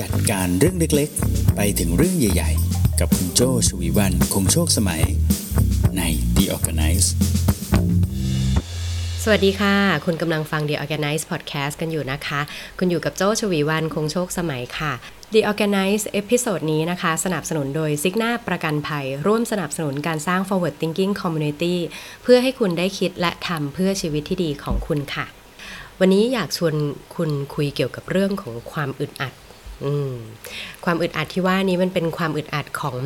จัดการเรื่องเล็กๆ ไปถึงเรื่องใหญ่ๆ กับคุณโจชวีวันคงโชคสมัย ใน The Organice สวัสดีค่ะ คุณกำลังฟัง The Organice Podcast กันอยู่นะคะ คุณอยู่กับโจชวีวันคงโชคสมัยค่ะ The Organize เอพิโซดนี้นะคะ สนับสนุนโดย Cigna ประกันภัย ร่วมสนับสนุนการสร้าง forward thinking community เพื่อให้คุณได้คิดและทำเพื่อชีวิตที่ดีของคุณค่ะ วันนี้อยากชวนคุณคุยเกี่ยวกับเรื่องของความอึดอัด ความอึดอัดที่ว่านี้มันเป็นความอึดอัดของ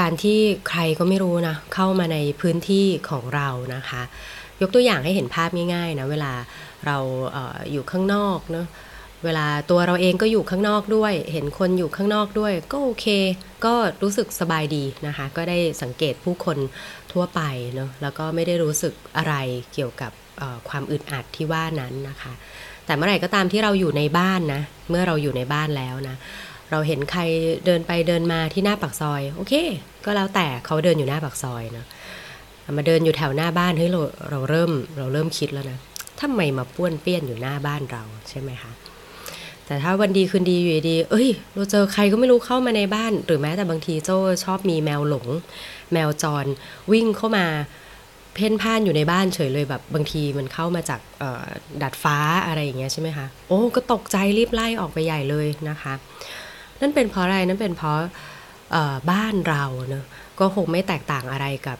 การที่ใครก็ไม่รู้นะ เข้ามาในพื้นที่ของเรานะคะ ยกตัวอย่างให้เห็นภาพง่ายๆนะเวลาเราเอออยู่ข้างนอกเนาะเวลาตัวเราเองก็อยู่ข้างนอกด้วย เห็นคนอยู่ข้างนอกด้วย ก็โอเค ก็รู้สึกสบายดีนะคะ ก็ได้สังเกตผู้คนทั่วไปเนาะแล้วก็ไม่ได้รู้สึกอะไรเกี่ยวกับความอึดอัดที่ว่านั้นนะคะ แต่เมื่อไหร่ก็ตามที่เราอยู่ในบ้านนะ เมื่อเราอยู่ในบ้านแล้วนะ เราเห็นใครเดินไปเดินมาที่หน้าปากซอย โอเค ก็แล้วแต่เขาเดินอยู่หน้าปากซอยเนาะมาเดินอยู่แถวหน้าบ้านเฮ้ยเราเราเริ่มเราเริ่มคิดแล้วนะทำไมมาป้วนเปี้ยนอยู่หน้าบ้านเราใช่ไหมคะแต่ถ้าวันดีคืนดีอยู่ดี เอ้ย เราเจอใครก็ไม่รู้เข้ามาในบ้าน หรือแม้แต่บางทีโจ้ชอบมีแมวหลง แมวจรวิ่งเข้ามา เพ่นพ่านอยู่ในบ้านเฉยเลยแบบบางทีมันเข้ามาจากดัดฟ้าอะไรอย่างเงี้ยใช่ไหมคะโอ้ก็ตกใจรีบไล่ออกไปใหญ่เลยนะคะ นั่นเป็นเพราะอะไรนั่นเป็นเพราะบ้านเราเนอะก็คงไม่แตกต่างอะไรกับ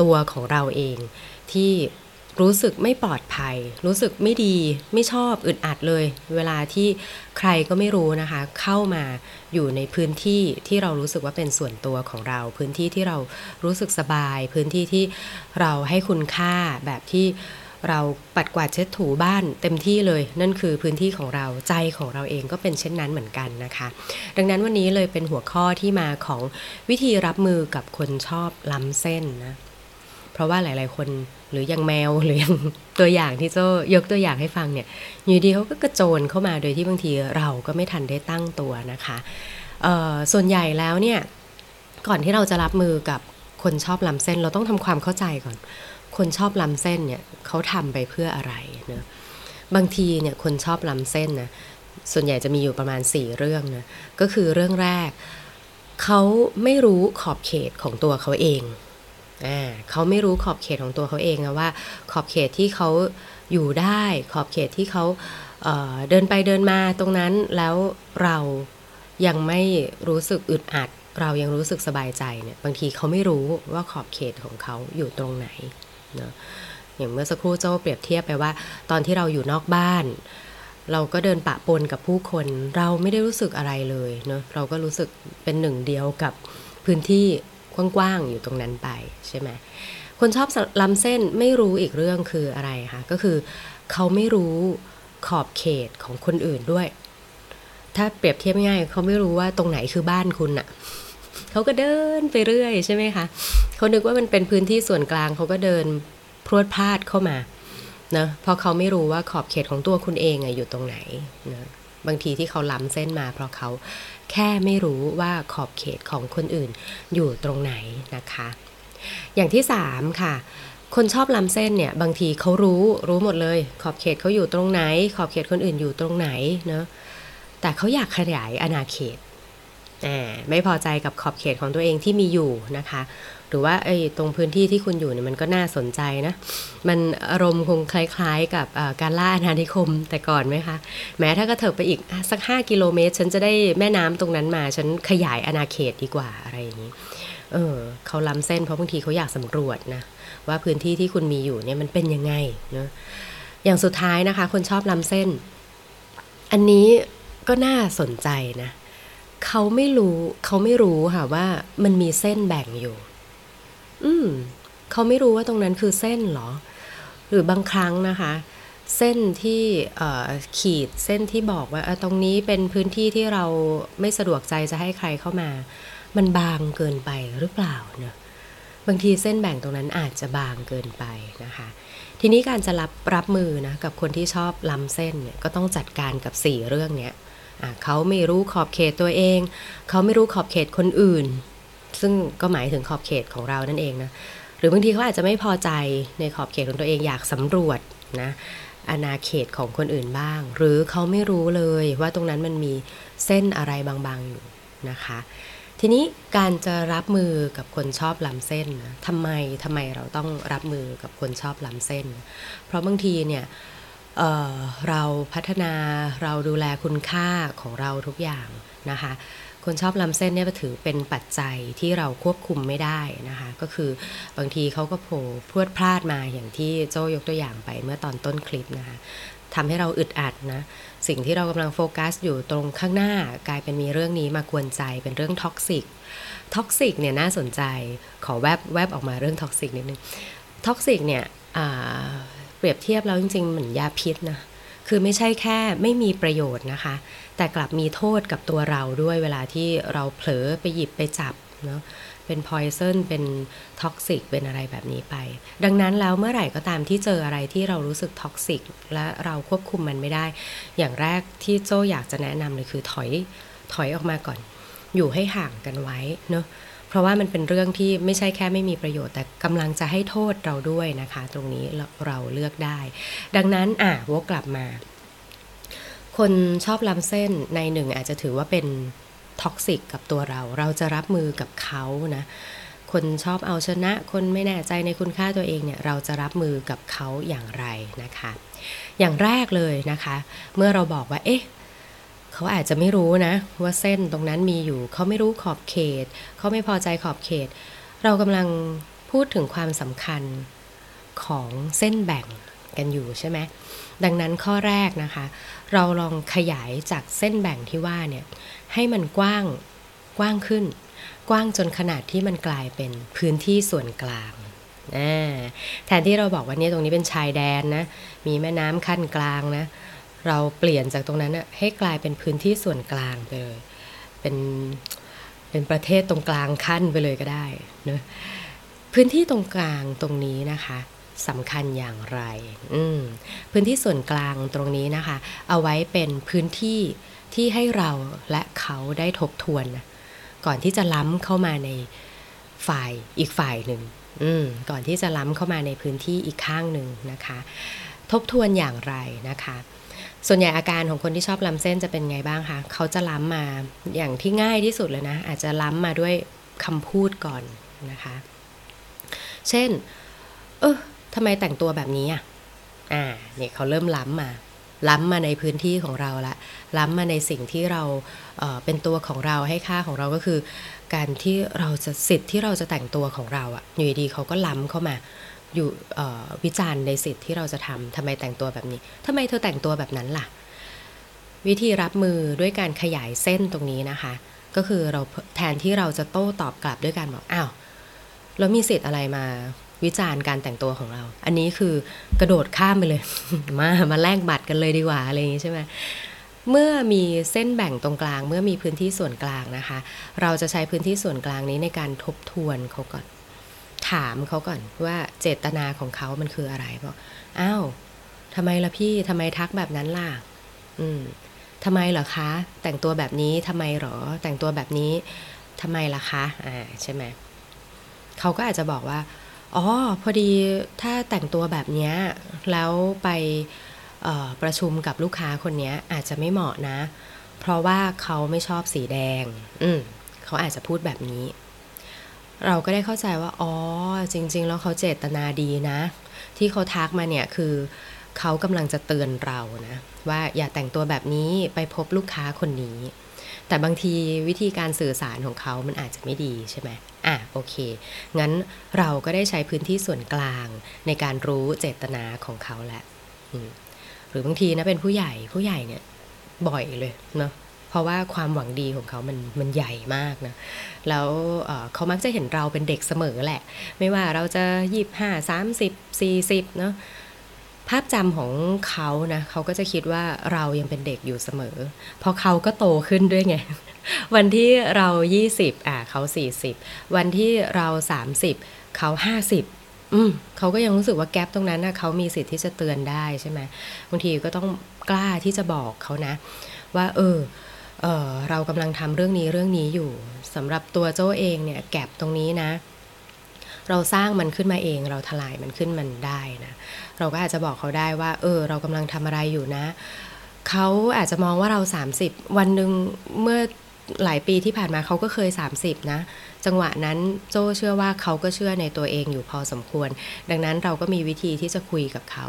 ตัวของเราเองที่ รู้สึกไม่ปลอดภัย รู้สึกไม่ดี ไม่ชอบอึดอัดเลย เวลาที่ใครก็ไม่รู้นะคะ เข้ามาอยู่ในพื้นที่ที่เรารู้สึกว่าเป็นส่วนตัวของเรา พื้นที่ที่เรารู้สึกสบาย พื้นที่ที่เราให้คุณค่าแบบที่เราปัดกวาดเช็ดถูบ้านเต็มที่เลย นั่นคือพื้นที่ของเราใจของเราเองก็เป็นเช่นนั้นเหมือนกันนะคะ ดังนั้นวันนี้เลยเป็นหัวข้อที่มาของวิธีรับมือกับคนชอบล้ำเส้นนะเพราะว่าหลาย ๆ คน หรืออยังแมวหรืออยังตัวอย่างที่โจยกตัวอย่างให้ฟังเนี่ยอยู่ดีเขาก็กระโจนเข้ามาโดยที่บางทีเราก็ไม่ทันได้ตั้งตัวนะคะส่วนใหญ่แล้วเนี่ยก่อนที่เราจะรับมือกับคนชอบลำเส้นเราต้องทำความเข้าใจก่อน คนชอบลำเส้นเนี่ยเขาทำไปเพื่ออะไรเนะบางทีเนี่ยคนชอบลำเส้นนะส่วนใหญ่จะมีอยู่ประมาณ 4 เรื่องนะก็คือเรื่องแรกเขาไม่รู้ขอบเขตของตัวเขาเอง เขาไม่รู้ขอบเขตของตัวเขาเองนะว่า ขอบเขตที่เขาอยู่ได้ ขอบเขตที่เขาเเดินไปเดินมาตรงนั้นแล้วเรายังไม่รู้สึกอึดอัด เรายังรู้สึกสบายใจเนี่ยบางทีเขาไม่รู้ว่าขอบเขตของเขาอยู่ตรงไหนเนาะอย่างเมื่อสักครู่เจ้าเปรียบเทียบไปว่า ตอนที่เราอยู่นอกบ้าน เราก็เดินปะปนกับผู้คน เราไม่ได้รู้สึกอะไรเลยเนาะเราก็รู้สึกเป็นหนึ่งเดียวกับพื้นที่ กว้างๆอยู่ตรงนั้นไปใช่ไหมคนชอบล้ำเส้นไม่รู้อีกเรื่องคืออะไรคะก็คือเขาไม่รู้ขอบเขตของคนอื่นด้วย ถ้าเปรียบเทียบง่ายเขาไม่รู้ว่าตรงไหนคือบ้านคุณอะเขาก็เดินไปเรื่อยใช่ไหมคะเขานึกว่ามันเป็นพื้นที่ส่วนกลางเขาก็เดินพรวดพลาดเข้ามานะเพราะเขาไม่รู้ว่าขอบเขตของตัวคุณเองอะอยู่ตรงไหนนะบางทีที่เขาล้ำเส้นมา เพราะเขาแค่ไม่รู้ว่าขอบเขตของคนอื่นอยู่ตรงไหนนะคะ อย่างที่สามค่ะ คนชอบล้ำเส้นเนี่ยบางทีเขารู้รู้หมดเลย ขอบเขตเขาอยู่ตรงไหน ขอบเขตคนอื่นอยู่ตรงไหนเนาะแต่เขาอยากขยายอาณาเขตไม่พอใจกับขอบเขตของตัวเองที่มีอยู่นะคะ หรือว่าไอ้ตรงพื้นที่ที่คุณอยู่เนี่ยมันก็น่าสนใจนะ มันอารมณ์คงคล้ายๆ กับการล่าอาณานิคมแต่ก่อนไหมคะ แม้ถ้าก็เถิบไปอีกสัก 5 กิโลเมตร ฉันจะได้แม่น้ำตรงนั้นมา ฉันขยายอาณาเขตดีกว่าอะไรอย่างนี้ เออเขาล้ำเส้นเพราะบางทีเขาอยากสำรวจนะว่าพื้นที่ที่คุณมีอยู่เนี่ยมันเป็นยังไงเนาะอย่างสุดท้ายนะคะ คนชอบล้ำเส้น อันนี้ก็น่าสนใจนะ เขาไม่รู้เขาไม่รู้ค่ะว่ามันมีเส้นแบ่งอยู่ อืมเขาไม่รู้ว่าตรงนั้นคือเส้นหรอ หรือบางครั้งนะคะ เส้นที่ขีดเส้นที่บอกว่าตรงนี้เป็นพื้นที่ที่เราไม่สะดวกใจจะให้ใครเข้ามา มันบางเกินไปหรือเปล่าเนะบางทีเส้นแบ่งตรงนั้นอาจจะบางเกินไปนะคะ ทีนี้การจะรับรับมือนะกับคนที่ชอบล้ำเส้นเนี่ยก็ต้องจัดการกับ 4 เรื่องเนี้ยเขาไม่รู้ขอบเขตตัวเอง เขาไม่รู้ขอบเขตคนอื่น ซึ่งก็หมายถึงขอบเขตของเรานั่นเองนะหรือบางทีเขาอาจจะไม่พอใจในขอบเขตของตัวเองอยากสำรวจนะอาณาเขตของคนอื่นบ้าง หรือเขาไม่รู้เลยว่าตรงนั้นมันมีเส้นอะไรบางๆอยู่นะคะ ทีนี้การจะรับมือกับคนชอบล้ำเส้นนะทำไมทำไมเราต้องรับมือกับคนชอบล้ำเส้น เพราะบางทีเนี่ยเเราพัฒนาเราดูแลคุณค่าของเราทุกอย่างนะคะ คนชอบล้ำเส้นเนี่ยถือเป็นปัจจัยที่เราควบคุมไม่ได้นะคะ ก็คือบางทีเขาก็โผล่พรวดพราดมาอย่างที่โจยกตัวอย่างไปเมื่อตอนต้นคลิปนะคะทำให้เราอึดอัดนะ สิ่งที่เรากำลังโฟกัสอยู่ตรงข้างหน้ากลายเป็นมีเรื่องนี้มากวนใจเป็นเรื่อง toxic toxic เนี่ยน่าสนใจขอแวบแวบออกมาเรื่อง toxic นิดนึงtoxic เนี่ยเปรียบเทียบแล้วจริงๆเหมือนยาพิษนะคือไม่ใช่แค่ไม่มีประโยชน์นะคะ แต่กลับมีโทษกับตัวเราด้วยเวลาที่เราเผลอไปหยิบไปจับเนาะเป็น poison เป็น toxic เป็นอะไรแบบนี้ไป ดังนั้นแล้วเมื่อไหร่ก็ตามที่เจออะไรที่เรารู้สึก toxic และเราควบคุมมันไม่ได้ อย่างแรกที่โจอยากจะแนะนำเลยคือถอยถอยออกมาก่อน อยู่ให้ห่างกันไว้เนาะเพราะว่ามันเป็นเรื่องที่ไม่ใช่แค่ไม่มีประโยชน์ แต่กำลังจะให้โทษเราด้วยนะคะ ตรงนี้เราเลือกได้ ดังนั้นอะวกกลับมา คนชอบล้ำเส้นในหนึ่งอาจจะถือว่าเป็นท็อกซิกกับตัวเรา เราจะรับมือกับเขานะ คนชอบเอาชนะ คนไม่แน่ใจในคุณค่าตัวเองเนี่ย เราจะรับมือกับเขาอย่างไรนะคะ อย่างแรกเลยนะคะ เมื่อเราบอกว่า เอ๊ะ เขาอาจจะไม่รู้นะ ว่าเส้นตรงนั้นมีอยู่ เขาไม่รู้ขอบเขต เขาไม่พอใจขอบเขต เรากำลังพูดถึงความสำคัญของเส้นแบ่งกันอยู่ใช่ไหม ดังนั้นข้อแรกนะคะ เราลองขยายจากเส้นแบ่งที่ว่าเนี่ยให้มันกว้างกว้างขึ้น กว้างจนขนาดที่มันกลายเป็นพื้นที่ส่วนกลางแทนที่เราบอกว่านี่ตรงนี้เป็นชายแดนนะมีแม่น้ำขั้นกลางนะเราเปลี่ยนจากตรงนั้นนะให้กลายเป็นพื้นที่ส่วนกลางไปเลยเป็นเป็นประเทศตรงกลางขั้นไปเลยก็ได้นะพื้นที่ตรงกลางตรงนี้นะคะ สำคัญอย่างไร พื้นที่ส่วนกลางตรงนี้นะคะ เอาไว้เป็นพื้นที่ที่ให้เราและเขาได้ทบทวนนะก่อนที่จะล้ำเข้ามาในฝ่ายอีกฝ่ายหนึ่งก่อนที่จะล้ำเข้ามาในพื้นที่อีกข้างหนึ่งนะคะ ทบทวนอย่างไรนะคะ ส่วนใหญ่อาการของคนที่ชอบล้ำเส้นจะเป็นไงบ้างคะเขาจะล้ำมาอย่างที่ง่ายที่สุดเลยนะ อาจจะล้ำมาด้วยคำพูดก่อนนะคะ เช่น เออ ทำไมแต่งตัวแบบนี้อะอ่าเนี่ยเขาเริ่มล้ำมา ล้ำมาในพื้นที่ของเราละ ล้ำมาในสิ่งที่เราเเป็นตัวของเราให้ค่าของเราก็คือ การที่เราจะสิทธิ์ที่เราจะแต่งตัวของเราอะอยู่ดีเขาก็ล้ำเข้ามาอยู่วิจารณ์ในสิทธิ์ที่เราจะทำทำไมแต่งตัวแบบนี้ทำไมเธอแต่งตัวแบบนั้นล่ะ วิธีรับมือด้วยการขยายเส้นตรงนี้นะคะ ก็คือเราแทนที่เราจะโต้ตอบกลับด้วยการบอกอ้าวแล้วมีสิทธิ์อะไรมา วิจารณ์การแต่งตัวของเรา อันนี้คือกระโดดข้ามไปเลย มามาแลกบัตรกันเลยดีกว่าอะไรอย่างนี้ใช่ไหมเมื่อมีเส้นแบ่งตรงกลาง เมื่อมีพื้นที่ส่วนกลางนะคะ เราจะใช้พื้นที่ส่วนกลางนี้ในการทบทวนเขาก่อน ถามเขาก่อนว่าเจตนาของเขามันคืออะไรบอกอ้าวทำไมล่ะพี่ทำไมทักแบบนั้นล่ะ อืมทำไมเหรอคะ แต่งตัวแบบนี้ทำไมหรอ แต่งตัวแบบนี้ทำไมล่ะคะ อ่า ใช่ไหม เขาก็อาจจะบอกว่า อ๋อ พอดีถ้าแต่งตัวแบบนี้แล้วไปประชุมกับลูกค้าคนนี้อาจจะไม่เหมาะนะ เพราะว่าเขาไม่ชอบสีแดง อืมเขาอาจจะพูดแบบนี้ เราก็ได้เข้าใจว่า อ๋อ จริง ๆ แล้วเขาเจตนาดีนะ ที่เขาทักมาเนี่ยคือเขากำลังจะเตือนเรานะ ว่าอย่าแต่งตัวแบบนี้ไปพบลูกค้าคนนี้ แต่บางทีวิธีการสื่อสารของเขามันอาจจะไม่ดีใช่ไหมอะโอเค งั้นเราก็ได้ใช้พื้นที่ส่วนกลางในการรู้เจตนาของเขาแหละหรือบางทีนะเป็นผู้ใหญ่ผู้ใหญ่เนี่ยบ่อยเลยเนาะเพราะว่าความหวังดีของเขามันมันใหญ่มากนะ แล้วเขามักจะเห็นเราเป็นเด็กเสมอแหละ ไม่ว่าเราจะยี่ห้าสามสิบสี่สิบเนาะ ภาพจำของเขานะเขาก็จะคิดว่าเรายังเป็นเด็กอยู่เสมอ เพราะเขาก็โตขึ้นด้วยไง วันที่เรา 20อะเขา 40 วันที่เรา 30 เขา 50 อืมเขาก็ยังรู้สึกว่าแกลบตรงนั้นนะเขามีสิทธิ์ที่จะเตือนได้ใช่ไหมบางทีก็ต้องกล้าที่จะบอกเขานะ ว่า เออเออเรากำลังทำเรื่องนี้เรื่องนี้อยู่สำหรับตัวโจ้เองเนี่ยแกลบตรงนี้นะ เราสร้างมันขึ้นมาเอง เราทลายมันขึ้นมันได้นะเราก็อาจจะบอกเขาได้ว่า เออ เรากำลังทำอะไรอยู่นะ เขาอาจจะมองว่าเรา 30 วันหนึ่งเมื่อหลายปีที่ผ่านมาเขาก็เคย 30 นะ จังหวะนั้นโจเชื่อว่าเขาก็เชื่อในตัวเองอยู่พอสมควร ดังนั้นเราก็มีวิธีที่จะคุยกับเขา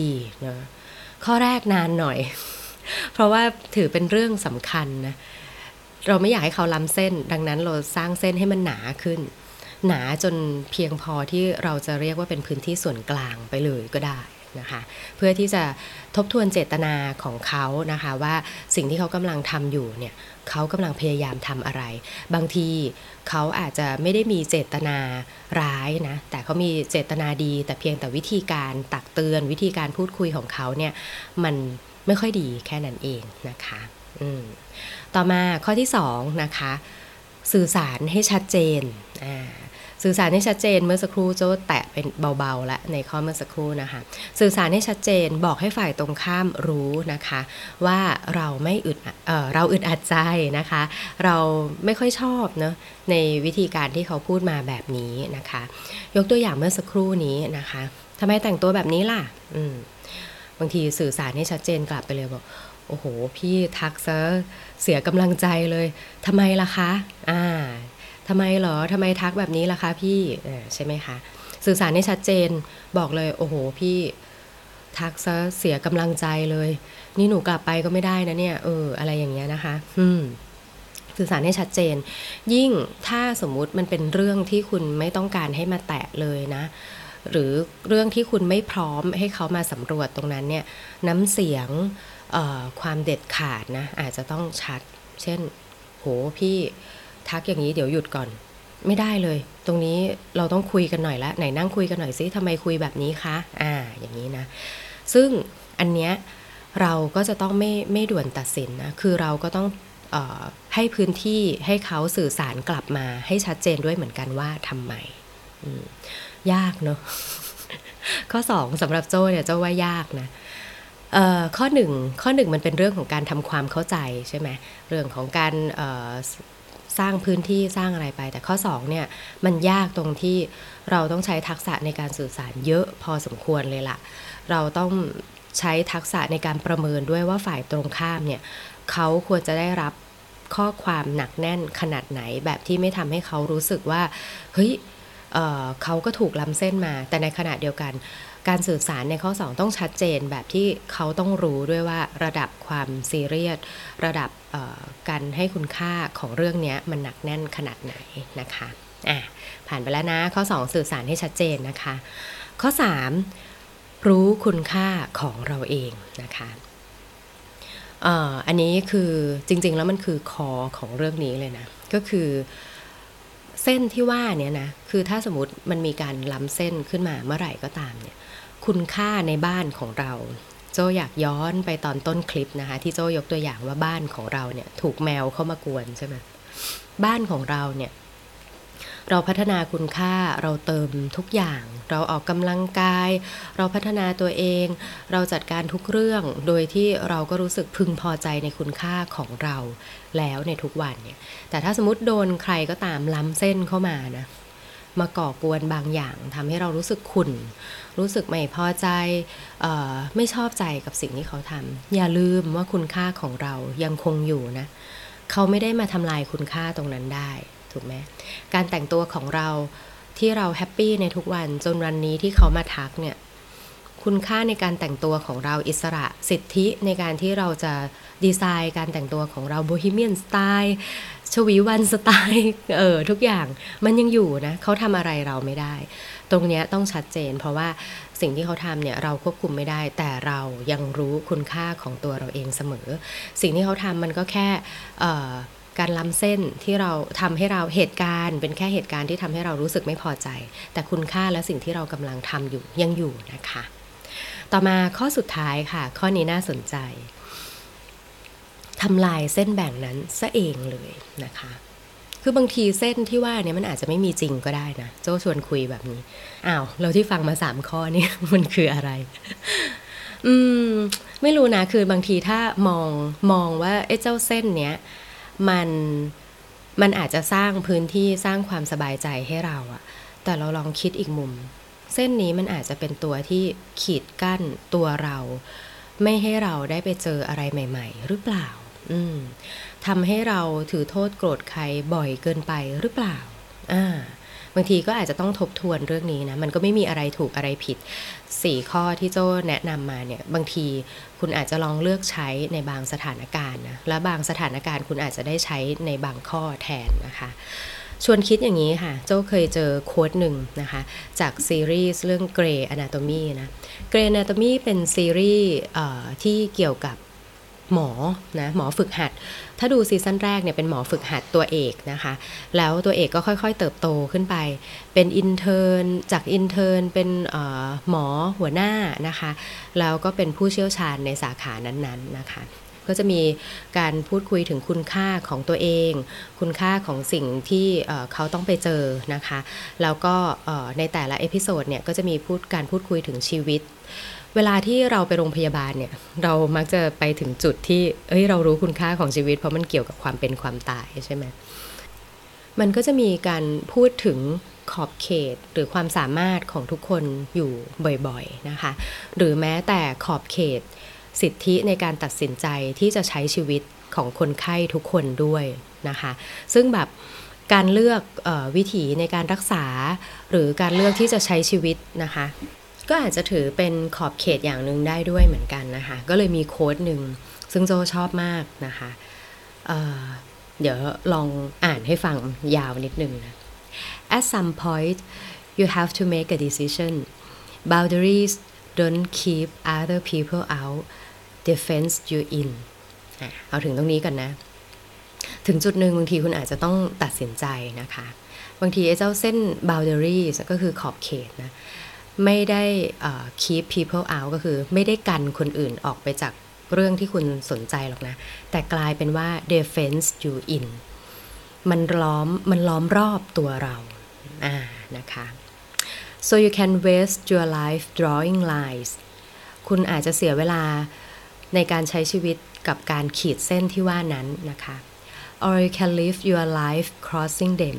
ดีๆนะข้อแรกนานหน่อย เพราะว่าถือเป็นเรื่องสำคัญนะเราไม่อยากให้เขาล้ำเส้น ดังนั้นเราสร้างเส้นให้มันหนาขึ้น หนาจนเพียงพอที่เราจะเรียกว่าเป็นพื้นที่ส่วนกลางไปเลยก็ได้นะคะเพื่อที่จะทบทวนเจตนาของเขานะคะว่าสิ่งที่เขากำลังทำอยู่เนี่ยเขากำลังพยายามทำอะไร บางทีเขาอาจจะไม่ได้มีเจตนาร้ายนะแต่เขามีเจตนาดี แต่เพียงแต่วิธีการตักเตือนวิธีการพูดคุยของเขาเนี่ยมันไม่ค่อยดีแค่นั้นเองนะคะต่อมาข้อที่2นะคะสื่อสารให้ชัดเจนอ่า สื่อสารให้ชัดเจนเมื่อสักครู่โจ้แตะเป็นเบาๆแล้วในข้อเมื่อสักครู่นะคะ สื่อสารให้ชัดเจนบอกให้ฝ่ายตรงข้ามรู้นะคะ ว่าเราไม่อึดเเราอึดอัดใจนะคะ เราไม่ค่อยชอบเนาะในวิธีการที่เขาพูดมาแบบนี้นะคะ ยกตัวอย่างเมื่อสักครู่นี้นะคะทำไมแต่งตัวแบบนี้ล่ะ อืมบางทีสื่อสารให้ชัดเจนกลับไปเลยบอกโอ้โห พี่ทักซะเสียกำลังใจเลยทำไมล่ะคะ อ่า ทำไมเหรอทำไมทักแบบนี้ล่ะคะพี่ใช่ไหมคะ สื่อสารให้ชัดเจนบอกเลยโอ้โหพี่ทักซะเสียกำลังใจเลย นี่หนูกลับไปก็ไม่ได้นะเนี่ยเอออะไรอย่างเงี้ยนะคะ อืมสื่อสารให้ชัดเจน ยิ่งถ้าสมมุติมันเป็นเรื่องที่คุณไม่ต้องการให้มาแตะเลยนะ หรือเรื่องที่คุณไม่พร้อมให้เขามาสำรวจตรงนั้นเนี่ยน้ำเสียงความเด็ดขาดนะอาจจะต้องชัด เช่น โหพี่ ทักอย่างนี้เดี๋ยวหยุดก่อน ไม่ได้เลย ตรงนี้เราต้องคุยกันหน่อยละไหนนั่งคุยกันหน่อยซิทำไมคุยแบบนี้คะอ่าอย่างนี้นะ ซึ่งอันเนี้ยเราก็จะต้องไม่ไม่ด่วนตัดสินนะคือเราก็ต้องออให้พื้นที่ให้เขาสื่อสารกลับมาให้ชัดเจนด้วยเหมือนกันว่าทำไมยากเนาะข้อสองสำหรับโจ้เนี่ยเจ้าว่ายากนะข้อหนึ่งข้อหนึ่งมันเป็นเรื่องของการทำความเข้าใจใช่ไหมเรื่องของการ สร้างพื้นที่สร้างอะไรไป แต่ข้อ2เนี่ยมันยากตรงที่เราต้องใช้ทักษะในการสื่อสารเยอะพอสมควรเลยละ่ะ เราต้องใช้ทักษะในการประเมินด้วยว่าฝ่ายตรงข้ามเนี่ยเขาควรจะได้รับข้อความหนักแน่นขนาดไหนแบบที่ไม่ทำให้เขารู้สึกว่าเฮ้ยเเขาก็ถูกล้ำเส้นมา แต่ในขณะเดียวกัน การสื่อสารในข้อ 2 ต้องชัดเจนแบบที่เขาต้องรู้ด้วยว่าระดับความซีเรียสระดับการให้คุณค่าของเรื่องนี้มันหนักแน่นขนาดไหนนะคะอะผ่านไปแล้วนะ ข้อ 2 สื่อสารให้ชัดเจนนะคะ ข้อ 3 รู้คุณค่าของเราเองนะคะอันนี้คือจริงๆแล้วมันคือคอของเรื่องนี้เลยนะ ก็คือ เส้นที่ว่าเนี่ยนะคือถ้าสมมติมันมีการล้ำเส้นขึ้นมาเมื่อไหร่ก็ตามเนี่ยคุณค่าในบ้านของเรา โจอยากย้อนไปตอนต้นคลิปนะคะ ที่โจยกตัวอย่างว่าบ้านของเราเนี่ย ถูกแมวเข้ามากวนใช่ไหมบ้านของเราเนี่ย เราพัฒนาคุณค่าเราเติมทุกอย่าง เราออกกำลังกาย เราพัฒนาตัวเอง เราจัดการทุกเรื่องโดยที่เราก็รู้สึกพึงพอใจในคุณค่าของเราแล้วในทุกวันเนี่ยแต่ถ้าสมมติโดนใครก็ตามล้ำเส้นเข้ามานะมาก่อกวนบางอย่างทำให้เรารู้สึกขุ่น รู้สึกไม่พอใจออไม่ชอบใจกับสิ่งที่เขาทำอย่าลืมว่าคุณค่าของเรายังคงอยู่นะ เขาไม่ได้มาทำลายคุณค่าตรงนั้นได้ ถูกไหมการแต่งตัวของเราที่เราแฮปปี้ในทุกวันจนวันนี้ที่เขามาทักเนี่ยคุณค่าในการแต่งตัวของเราอิสระสิทธิในการที่เราจะดีไซน์การแต่งตัวของเราโบฮีเมียนสไตล์ชวีวันสไตล์เออทุกอย่างมันยังอยู่นะเขาทำอะไรเราไม่ได้ ตรงนี้ต้องชัดเจน เพราะว่าสิ่งที่เขาทำเนี่ยเราควบคุมไม่ได้ แต่เรายังรู้คุณค่าของตัวเราเองเสมอ สิ่งที่เขาทำมันก็แค่ การล้ำเส้นที่เราทำให้เราเหตุการณ์ เป็นแค่เหตุการณ์ที่ทำให้เรารู้สึกไม่พอใจ แต่คุณค่าและสิ่งที่เรากำลังทำอยู่ยังอยู่นะคะ ต่อมาข้อสุดท้ายค่ะ ข้อนี้น่าสนใจทำลายเส้นแบ่งนั้นซะเองเลยนะคะ คือบางทีเส้นที่ว่าเนี่ยมันอาจจะไม่มีจริงก็ได้นะ โจ้ชวนคุยแบบนี้ อ้าวเราที่ฟังมาสามข้อนี่มันคืออะไร อืม ไม่รู้นะ คือบางทีถ้ามองมองว่าไอ้เจ้าเส้นเนี้ย มันมันอาจจะสร้างพื้นที่สร้างความสบายใจให้เราอะแต่เราลองคิดอีกมุม เส้นนี้มันอาจจะเป็นตัวที่ขีดกั้นตัวเรา ไม่ให้เราได้ไปเจออะไรใหม่ ๆ หรือเปล่า อืมทำให้เราถือโทษโกรธใครบ่อยเกินไปหรือเปล่า อ่า บางทีก็อาจจะต้องทบทวนเรื่องนี้นะ มันก็ไม่มีอะไรถูกอะไรผิดสี่ข้อที่โจ้แนะนำมาเนี่ยบางทีคุณอาจจะลองเลือกใช้ในบางสถานการณ์นะและบางสถานการณ์คุณอาจจะได้ใช้ในบางข้อแทนนะคะชวนคิดอย่างนี้ค่ะโจเคยเจอ quote หนึ่งนะคะ จากซีรีส์เรื่อง Grey's Anatomy นะ Grey Anatomy เป็นซีรีส์ที่เกี่ยวกับ หมอนะหมอฝึกหัด ถ้าดู season แรกเนี่ยเป็นหมอฝึกหัดตัวเอกนะคะ แล้วตัวเอกก็ค่อยๆ เติบโตขึ้นไป เป็น intern จาก intern เป็นหมอหัวหน้านะคะ แล้วก็เป็นผู้เชี่ยวชาญในสาขานั้นๆนะคะก็จะมีการพูดคุยถึงคุณค่าของตัวเอง คุณค่าของสิ่งที่เขาต้องไปเจอนะคะ แล้วก็ในแต่ละ episode เนี่ยก็จะมีพูดการพูดคุยถึงชีวิต เวลาที่เราไปโรงพยาบาลเนี่ยเรามักจะไปถึงจุดที่เอ้ยเรารู้คุณค่าของชีวิต เพราะมันเกี่ยวกับความเป็นความตายใช่ไหมมันก็จะมีการพูดถึงขอบเขตหรือความสามารถของทุกคนอยู่บ่อยๆนะคะ หรือแม้แต่ขอบเขตสิทธิในการตัดสินใจที่จะใช้ชีวิตของคนไข้ทุกคนด้วยนะคะ ซึ่งแบบการเลือกออวิถีในการรักษา หรือการเลือกที่จะใช้ชีวิตนะคะ ก็อาจจะถือเป็นขอบเขตอย่างหนึ่งได้ด้วยเหมือนกันนะคะ ก็เลยมีโค้ดหนึ่งซึ่งโจชอบมากนะคะเเดี๋ยวลองอ่านให้ฟังยาวนิดนึงนะ At some point you have to make a decision boundaries don't keep other people out defense you in เอาถึงตรงนี้กันนะ ถึงจุดหนึ่งบางทีคุณอาจจะต้องตัดสินใจนะคะ บางทีไอ้เจ้าเส้น boundaries ก็คือขอบเขตนะ ไม่ได้ keep people out ก็คือไม่ได้กันคนอื่นออกไปจากเรื่องที่คุณสนใจหรอกนะ แต่กลายเป็นว่า defense you in มันล้อมมันล้อมรอบตัวเราอ่านะคะ so you can waste your life drawing lines คุณอาจจะเสียเวลาในการใช้ชีวิตกับการขีดเส้นที่ว่านั้นนะคะ or you can live your life crossing them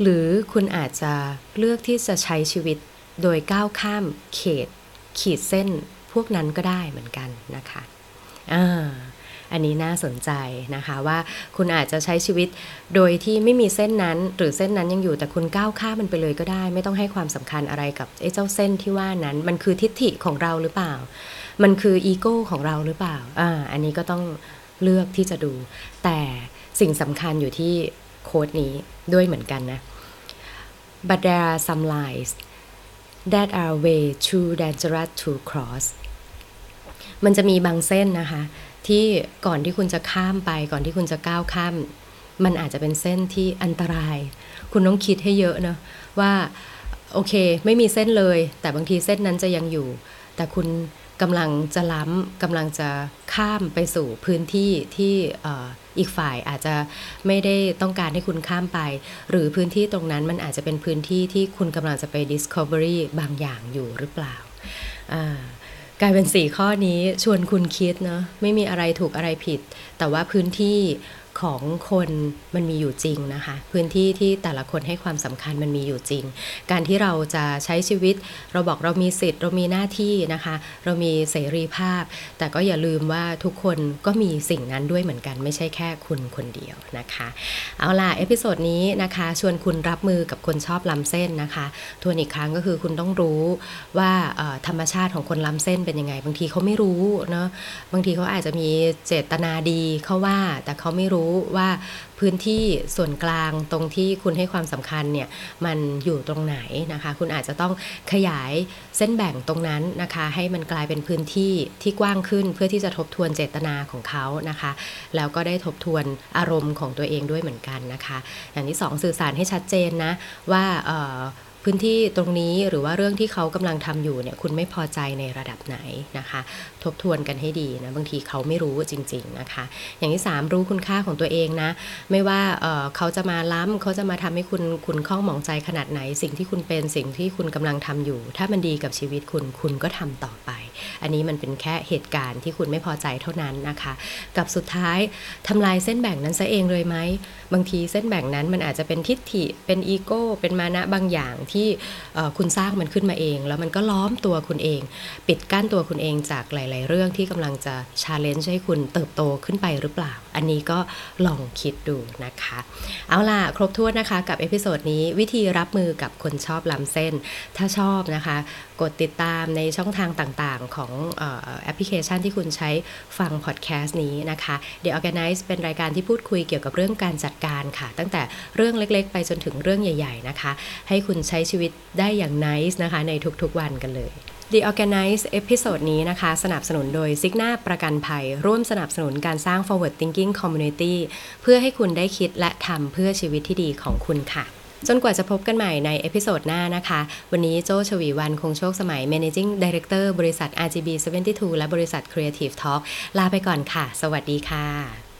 หรือคุณอาจจะเลือกที่จะใช้ชีวิต โดยก้าวข้ามเขต ขีดเส้นพวกนั้นก็ได้เหมือนกันนะคะอ่าอันนี้น่าสนใจนะคะว่าคุณอาจจะใช้ชีวิตโดยที่ไม่มีเส้นนั้น หรือเส้นนั้นยังอยู่แต่คุณก้าวข้ามมันไปเลยก็ได้ ไม่ต้องให้ความสำคัญอะไรกับไอ้เจ้าเส้นที่ว่านั้น มันคือทิฏฐิของเราหรือเปล่า มันคืออีโก้ของเราหรือเปล่าอ่าอันนี้ก็ต้องเลือกที่จะดู แต่สิ่งสำคัญอยู่ที่โค้ดนี้ด้วยเหมือนกันนะ but there are some lies that are way too dangerous to cross มันจะมีบางเส้นนะคะ ที่ก่อนที่คุณจะข้ามไป ก่อนที่คุณจะก้าวข้าม มันอาจจะเป็นเส้นที่อันตราย คุณต้องคิดให้เยอะนะว่า โอเค ไม่มีเส้นเลย แต่บางทีเส้นนั้นจะยังอยู่ แต่คุณกำลังจะล้ำกำลังจะข้ามไปสู่พื้นที่ที่อีกฝ่ายอาจจะไม่ได้ต้องการให้คุณข้ามไป หรือพื้นที่ตรงนั้นมันอาจจะเป็นพื้นที่ที่คุณกำลังจะไป discovery บางอย่างอยู่หรือเปล่ากลายเป็นสี่ข้อนี้ชวนคุณคิดเนาะไม่มีอะไรถูกอะไรผิด แต่ว่าพื้นที่ ของคนมันมีอยู่จริงนะคะ พื้นที่ที่แต่ละคนให้ความสำคัญมันมีอยู่จริง การที่เราจะใช้ชีวิต เราบอกเรามีสิทธิ์ เรามีหน้าที่นะคะ เรามีเสรีภาพ แต่ก็อย่าลืมว่าทุกคนก็มีสิ่งนั้นด้วยเหมือนกัน ไม่ใช่แค่คุณคนเดียวนะคะ เอาล่ะเอพิโซดนี้นะคะ ชวนคุณรับมือกับคนชอบล้ำเส้นนะคะทวนอีกครั้งก็คือคุณต้องรู้ว่าธรรมชาติของคนล้ำเส้นเป็นยังไง บางทีเขาไม่รู้เนาะบางทีเขาอาจจะมีเจตนาดีเขาว่าแต่เขาไม่รู้ว่าพื้นที่ส่วนกลางตรงที่คุณให้ความสำคัญเนี่ยมันอยู่ตรงไหนนะคะ คุณอาจจะต้องขยายเส้นแบ่งตรงนั้นนะคะ ให้มันกลายเป็นพื้นที่ที่กว้างขึ้นเพื่อที่จะทบทวนเจตนาของเขานะคะ แล้วก็ได้ทบทวนอารมณ์ของตัวเองด้วยเหมือนกันนะคะ อย่างที่ 2 สื่อสารให้ชัดเจนนะว่าพื้นที่ตรงนี้หรือว่าเรื่องที่เขากำลังทำอยู่เนี่ยคุณไม่พอใจในระดับไหนนะคะ ทบทวนกันให้ดีนะบางทีเขาไม่รู้จริง ๆนะคะ อย่างที่ 3 รู้คุณค่าของตัวเองนะ ไม่ว่าเเขาจะมาล้ำเขาจะมาทำให้คุณคุณข้องหมองใจขนาดไหน สิ่งที่คุณเป็นสิ่งที่คุณกำลังทำอยู่ ถ้ามันดีกับชีวิตคุณคุณก็ทำต่อไป อันนี้มันเป็นแค่เหตุการณ์ที่คุณไม่พอใจเท่านั้นนะคะ กับสุดท้ายทำลายเส้นแบ่งนั้นซะเองเลยไหมบางทีเส้นแบ่งนั้นมันอาจจะเป็นทิฏฐิเป็นอีโก้เป็นมานะบางอย่างที่คุณสร้างมันขึ้นมาเอง แล้วมันก็ล้อมตัวคุณเอง ปิดกั้นตัวคุณเองจากหลายๆ เรื่องที่กำลังจะ challenge ให้คุณเติบโตขึ้นไปหรือเปล่า อันนี้ก็ลองคิดดูนะคะ เอาล่ะ ครบถ้วนนะคะกับ episode นี้วิธีรับมือกับคนชอบล้ำเส้น ถ้าชอบนะคะ กดติดตามในช่องทางต่างๆ ของออแอปพลิเคชันที่คุณใช้ฟังพอดแคสต์นี้นะคะ The Organize เป็นรายการที่พูดคุยเกี่ยวกับเรื่องการจัดการค่ะ ตั้งแต่เรื่องเล็กๆ ไปจนถึงเรื่องใหญ่ ๆ นะคะ ให้คุณใช้ชีวิตได้อย่าง nice นะคะในทุกๆวันกันเลย The Organize เอพิโซดนี้นะคะ สนับสนุนโดย Cigna ประกันภัย ร่วมสนับสนุนการสร้าง forward thinking community เพื่อให้คุณได้คิดและทำเพื่อชีวิตที่ดีของคุณค่ะจนกว่าจะพบกันใหม่ใน episode หน้านะคะ วันนี้โจชวีวันคงโชคสมัย Managing Director บริษัท RGB 72 และบริษัท Creative Talk ลาไปก่อนค่ะ สวัสดีค่ะ